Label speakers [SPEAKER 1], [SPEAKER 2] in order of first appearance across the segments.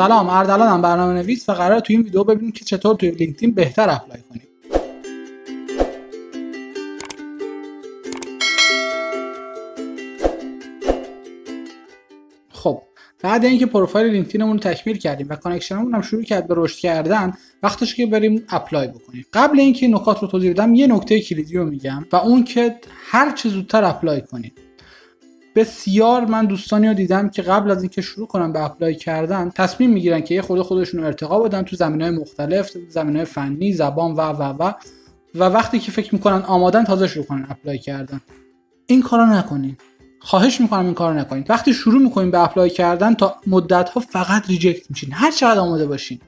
[SPEAKER 1] سلام اردلانم برنامه نویس و قرار تو این ویدیو ببینیم که چطور توی لینکدین بهتر apply کنیم. خب بعد اینکه پروفایل لینکدینمون رو تکمیل کردیم و connection مون هم شروع کرد به رشد کردن وقتش که بریم apply بکنیم. قبل اینکه نکات رو توضیح بدم یه نکته کلیدی رو میگم و اون که هر چه زودتر apply کنید بسیار من دوستانی رو دیدم که قبل از اینکه شروع کنم به apply کردن تصمیم می‌گیرن که یه خود خودشون رو ارتقا بدن تو زمینه های مختلف زمینه های فنی زبان و و و. و وقتی که فکر می‌کنن آمادن تازه شروع کنن apply کردن. این کارو نکنین. خواهش می‌کنم این کارو نکنین. وقتی شروع می‌کنین به apply کردن تا مدت ها فقط reject میشین. هر چقدر آماده باشین.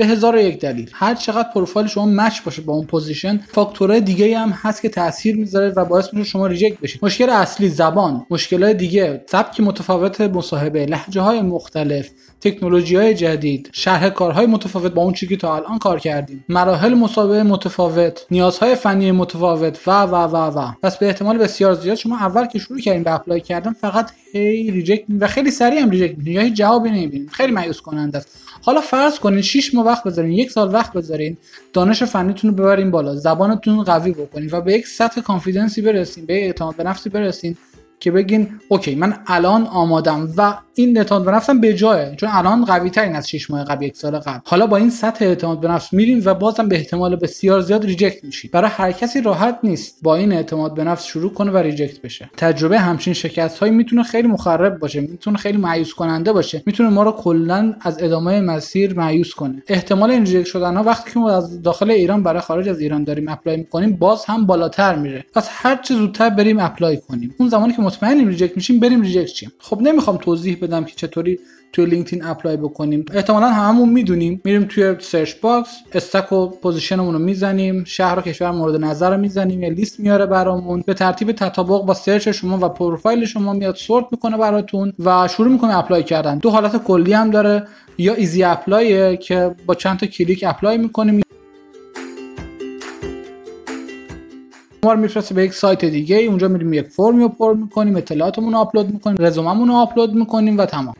[SPEAKER 1] به هزار و یک دلیل. هر چقدر پروفایل شما match باشه با اون position فاکتورهای دیگه هم هست که تاثیر می‌ذاره و باعث میشه شما reject بشید. مشکل اصلی زبان مشکلات دیگه سبک متفاوت مصاحبه لهجه های مختلف تکنولوژی های جدید شرح کارهای متفاوت با اون چیزی که تا الان کار کردیم. مراحل مصاحبه متفاوت نیازهای فنی متفاوت و و و و. پس به احتمال بسیار زیاد شما اول که شروع کردین به apply کردن فقط هی reject و خیلی سریع هم reject یا هیچ جوابی نمی‌بینید خیلی مایوس کننده است. حالا فرض کنین 6 ماه وقت بذارین یک سال وقت بذارین دانش فنیتون رو ببرین بالا زبانتون قوی بکنین و به یک سطح confidence ی برسین به اعتماد به نفسی برسین. که بگین okay من الان آمادم و این اعتماد به نفسم به جایه چون الان قوی ترین از 6 ماه قبل یک سال قبل. حالا با این سطح اعتماد به نفس میریم و بازم به احتمال بسیار زیاد reject میشید برای هر کسی راحت نیست با این اعتماد به نفس شروع کنه و reject بشه. تجربه همچین شکست هایی می‌تونه خیلی مخرب باشه می‌تونه خیلی مایوس کننده باشه می‌تونه ما رو کلا از ادامه مسیر مایوس کنه. احتمال این reject شدن ها وقتی که ما از داخل ایران برای خارج از ایران داریم apply می‌کنیم باز هم بالاتر میره. پس هر چه زودتر بریم apply کنیم. اون زمانی که مطمئنیم reject میشیم بریم reject شیم. خب نمی‌خوام توضیح بدم که چطوری توی لینکدین apply بکنیم. احتمالا هممون می‌دونیم. میریم توی search box stack و position مون رو می‌زنیم. شهر و کشور مورد نظر رو می‌زنیم. یه لیست میاره برامون. به ترتیب تطابق با search شما و پروفایل شما میاد sort می‌کنه براتون و شروع می‌کنه apply کردن. دو حالت کلی هم داره. یا easy apply که با چند تا کلیک apply می‌کنیم. ما رو میفرسته به یک سایت دیگه. اونجا میریم یک فرمی رو پر می‌کنیم اطلاعاتمون رو آپلود می‌کنیم رزوممون رو آپلود می‌کنیم و تمام.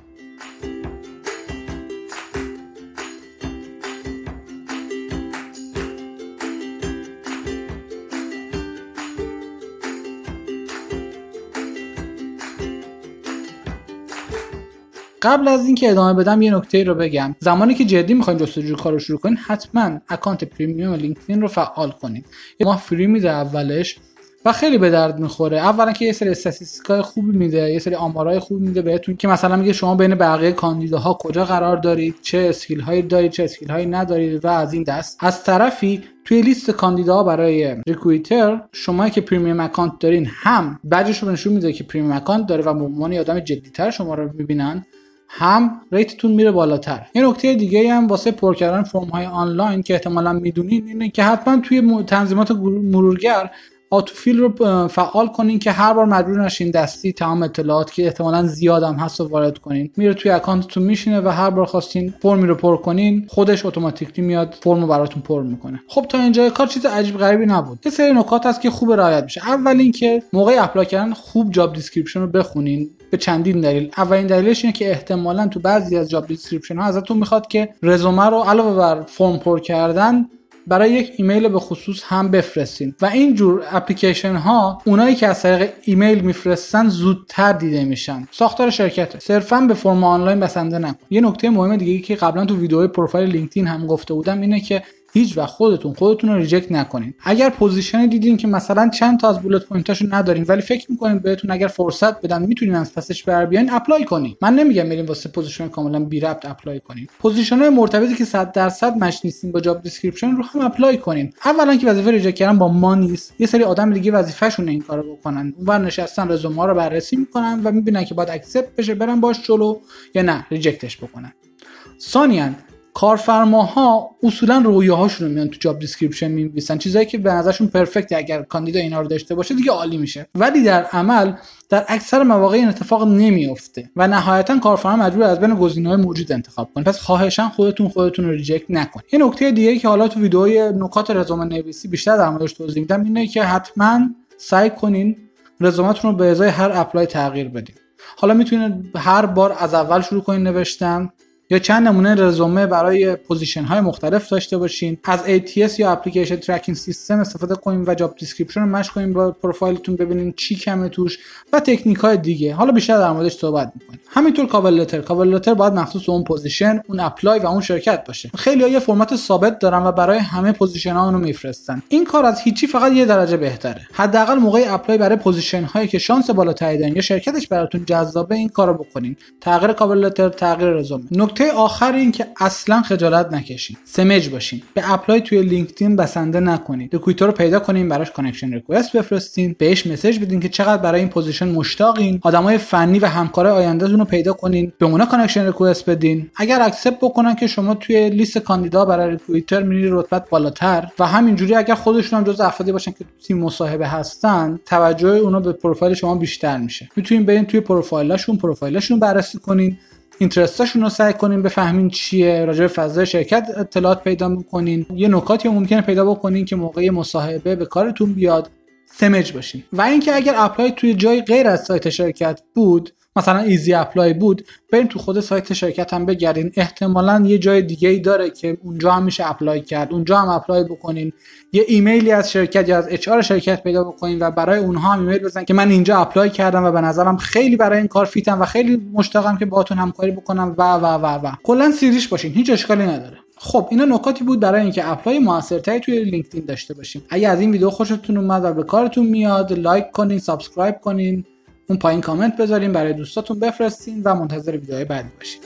[SPEAKER 1] قبل از اینکه ادامه بدم یه نکته رو بگم. زمانی که جدی می‌خواین جستجوی کار رو شروع کنین حتما account premium لینکدین رو فعال کنین یه ماه free میده اولش و خیلی به درد می‌خوره. اولا که یه سری statistic ای خوبی میده یه سری آمارای خوبی میده بهتون که مثلا میگه شما بین بقیه کاندیداها کجا قرار دارید چه skill هایی دارید چه skill هایی ندارید و از این دست. از طرفی توی لیست کاندیداها برای recruiter شما که premium account دارین هم بجش رو نشون میده که premium account داره و به عنوان آدم جدیتر شما رو می‌بینن. هم rate تون میره بالاتر. یه نکته دیگه هم واسه پر کردن فرم های آنلاین که احتمالا می‌دونین اینه که حتما توی تنظیمات مرورگر autofill رو فعال کنین که هر بار مجبور نشین دستی تمام اطلاعات که احتمالا هم هست رو وارد کنین. میره توی account تون میشینه و هر بار خواستین فرمی رو پر کنین خودش automatically میاد فرم رو براتون پر می‌کنه. خب تا اینجا کار چیز عجیب غریبی نبود. یه سری نکات هست که خوب رعایت میشه. اول اینکه موقع apply کردن خوب job description رو بخونین به چندین دلیل. اولین دلیلش اینه که احتمالا تو بعضی از job description ها ازتون می‌خواد که رزومه رو علاوه بر فرم پر کردن برای یک ایمیل به خصوص هم بفرستین. و این جور اپلیکیشن ها اونایی که از طریق ایمیل میفرستن زودتر دیده میشن. ساختار شرکته. صرفا به فرم آنلاین بسنده نکن. یه نکته مهم دیگه که قبلا تو ویدیوهای پروفایل لینکدین هم گفته بودم اینه که هیچ وقت خودتون خودتون رو reject نکنین. اگر position دیدین که مثلا چند تا از bullet point اشو ندارین ولی فکر می‌کنین بهتون اگر فرصت بدن می‌تونین از پسش بر بیاین apply کنین. من نمیگم بریم واسه position کاملا بی ربط apply کنین. position های مرتبطی که 100 درصد match نیستین با job description رو هم apply کنین. اولا که وظیفه reject کردن با ما نیست. یه سری آدم دیگه وظیفهشون این کارو بکنن. اونور نشستن رزومه رو بررسی می‌کنن و می‌بینن که باید accept بشه برن باش جلو یا نه reject ش بکنن. ثانیا کارفرماها اصولا رویاهاشون رو میان تو job description می‌نویسن. چیزایی که به نظرشون perfect اگر کاندیدا اینا رو داشته باشه دیگه عالی میشه. ولی در عمل در اکثر مواقع این اتفاق نمیافته و نهایتا کارفرما مجبور از بین گزینه‌های موجود انتخاب کنه. پس خواهشا خودتون خودتون رو reject نکنید. یه نکته دیگه که حالا تو ویدیوی نکات رزومه نویسی بیشتر در موردش توضیح میدم اینه که حتما سعی کنین رزومتون رو به ازای هر apply تغییر بدین. حالا می‌تونید هر بار از اول شروع کنین نوشتن. یا چند نمونه رزومه برای position های مختلف داشته باشین. از ATS یا application tracking system استفاده کنیم و job description رو match کنیم با پروفایلتون ببینین چی کمه توش و تکنیک های دیگه. حالا بیشتر در موردش صحبت می‌کنیم. همینطور cover letter cover letter باید مخصوص اون position اون apply و اون شرکت باشه. خیلی ها یه فرمت ثابت دارن و برای همه position ها اونو میفرستن. این کار از هیچی فقط یه درجه بهتره. حداقل موقع apply برای position هایی که شانس بالاتری دارن یا شرکتش براتون جذابه این کارو بکنین. تغییر cover letter تغییر رزومه. نکته آخر این که اصلا خجالت نکشین. سمج باشین. به apply توی لینکدین بسنده نکنید recruiter رو پیدا کنین براش connection request بفرستین. بهش message بدین که چقدر برای این position مشتاقین. آدمای فنی و همکارای آیندهتون رو پیدا کنین به اونا connection request بدین. اگر accept بکنن که شما توی لیست کاندیدا برای recruiter میری رتبت بالاتر و همینجوری اگر خودشون هم جز افرادی باشن که تیم مصاحبه هستن توجه اونا به پروفایل شما بیشتر میشه. می‌تونین برین توی پروفایلشون پروفایلشون بررسی کنین interest اشون رو سعی کنین بفهمین چیه راجع به فضای شرکت اطلاعات پیدا می‌کنین یه نکاتی ممکنه پیدا بکنین که موقع مصاحبه به کارتون بیاد سمج باشین. و اینکه اگر apply توی جای غیر از سایت شرکت بود مثلا easy apply بود برین تو خود سایت شرکت هم بگردین. احتمالا یه جای دیگه ای داره که اونجا هم میشه apply کرد. اونجا هم apply بکنین. یه ایمیلی از شرکت یا از HR شرکت پیدا بکنین و برای اونها هم ایمیل بزنین که من اینجا apply کردم و به نظرم خیلی برای این کار fit م و خیلی مشتاقم که باهاتون همکاری بکنم. و و و و. کلا سیریش باشین. هیچ اشکالی نداره. خب اینا نکاتی بود برای اینکه apply موثرتری توی لینکدین داشته باشیم. اگه از این ویدیو خوشتون اومد و به کارتون میاد like کنین subscribe کنین. اون پایین کامنت بذارین برای دوستاتون بفرستین و منتظر ویدیوهای بعدی باشین.